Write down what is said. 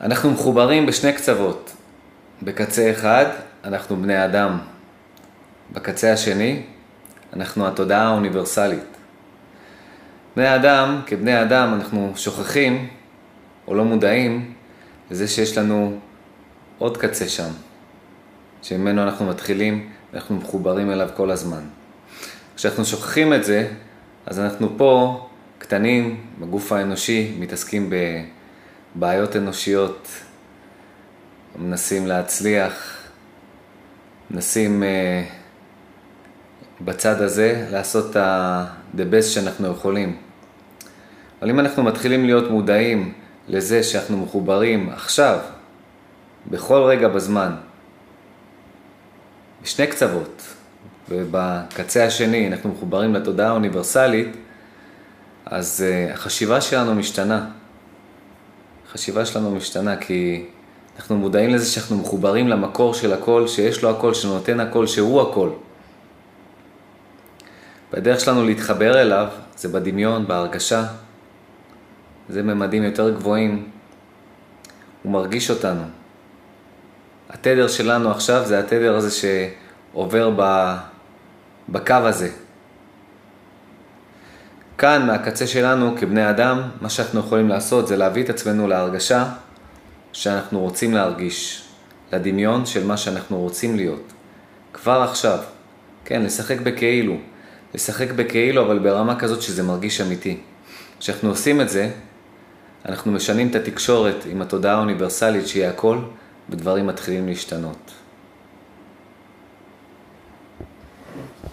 אנחנו מחוברים בשני קצוות. בקצה אחד אנחנו בני אדם, בקצה השני אנחנו התודעה האוניברסלית. בני אדם, כבני אדם, אנחנו שוכחים או לא מודעים לזה שיש לנו עוד קצה שם, שממנו אנחנו מתחילים ואנחנו מחוברים אליו כל הזמן. כשאנחנו שוכחים את זה, אז אנחנו פה קטנים בגוף האנושי, מתעסקים בבעיות אנושיות, מנסים להצליח, מנסים uh, בצד הזה לעשות את ה-the best שאנחנו יכולים. אבל אם אנחנו מתחילים להיות מודעים לזה שאנחנו מחוברים עכשיו, בכל רגע בזמן, בשני קצוות, ובקצה השני אנחנו מחוברים לתודעה האוניברסלית, אז uh, החשיבה שלנו משתנה. החשיבה שלנו משתנה כי אנחנו מודעים לזה שאנחנו מחוברים למקור של הכל, שיש לו הכל, שנותן הכל, שהוא הכל. והדרך שלנו להתחבר אליו זה בדמיון, בהרגשה. זה ממדים יותר גבוהים. הוא מרגיש אותנו. התדר שלנו עכשיו זה התדר הזה שעובר בקו הזה. כאן, מהקצה שלנו, כבני אדם, מה שאנחנו יכולים לעשות זה להביא את עצמנו להרגשה שאנחנו רוצים להרגיש, לדמיון של מה שאנחנו רוצים להיות. כבר עכשיו. כן, לשחק בכאילו. לשחק בכאילו, אבל ברמה כזאת שזה מרגיש אמיתי. כשאנחנו עושים את זה, אנחנו משנים את התקשורת עם התודעה האוניברסלית שהיא הכל, ודברים מתחילים להשתנות.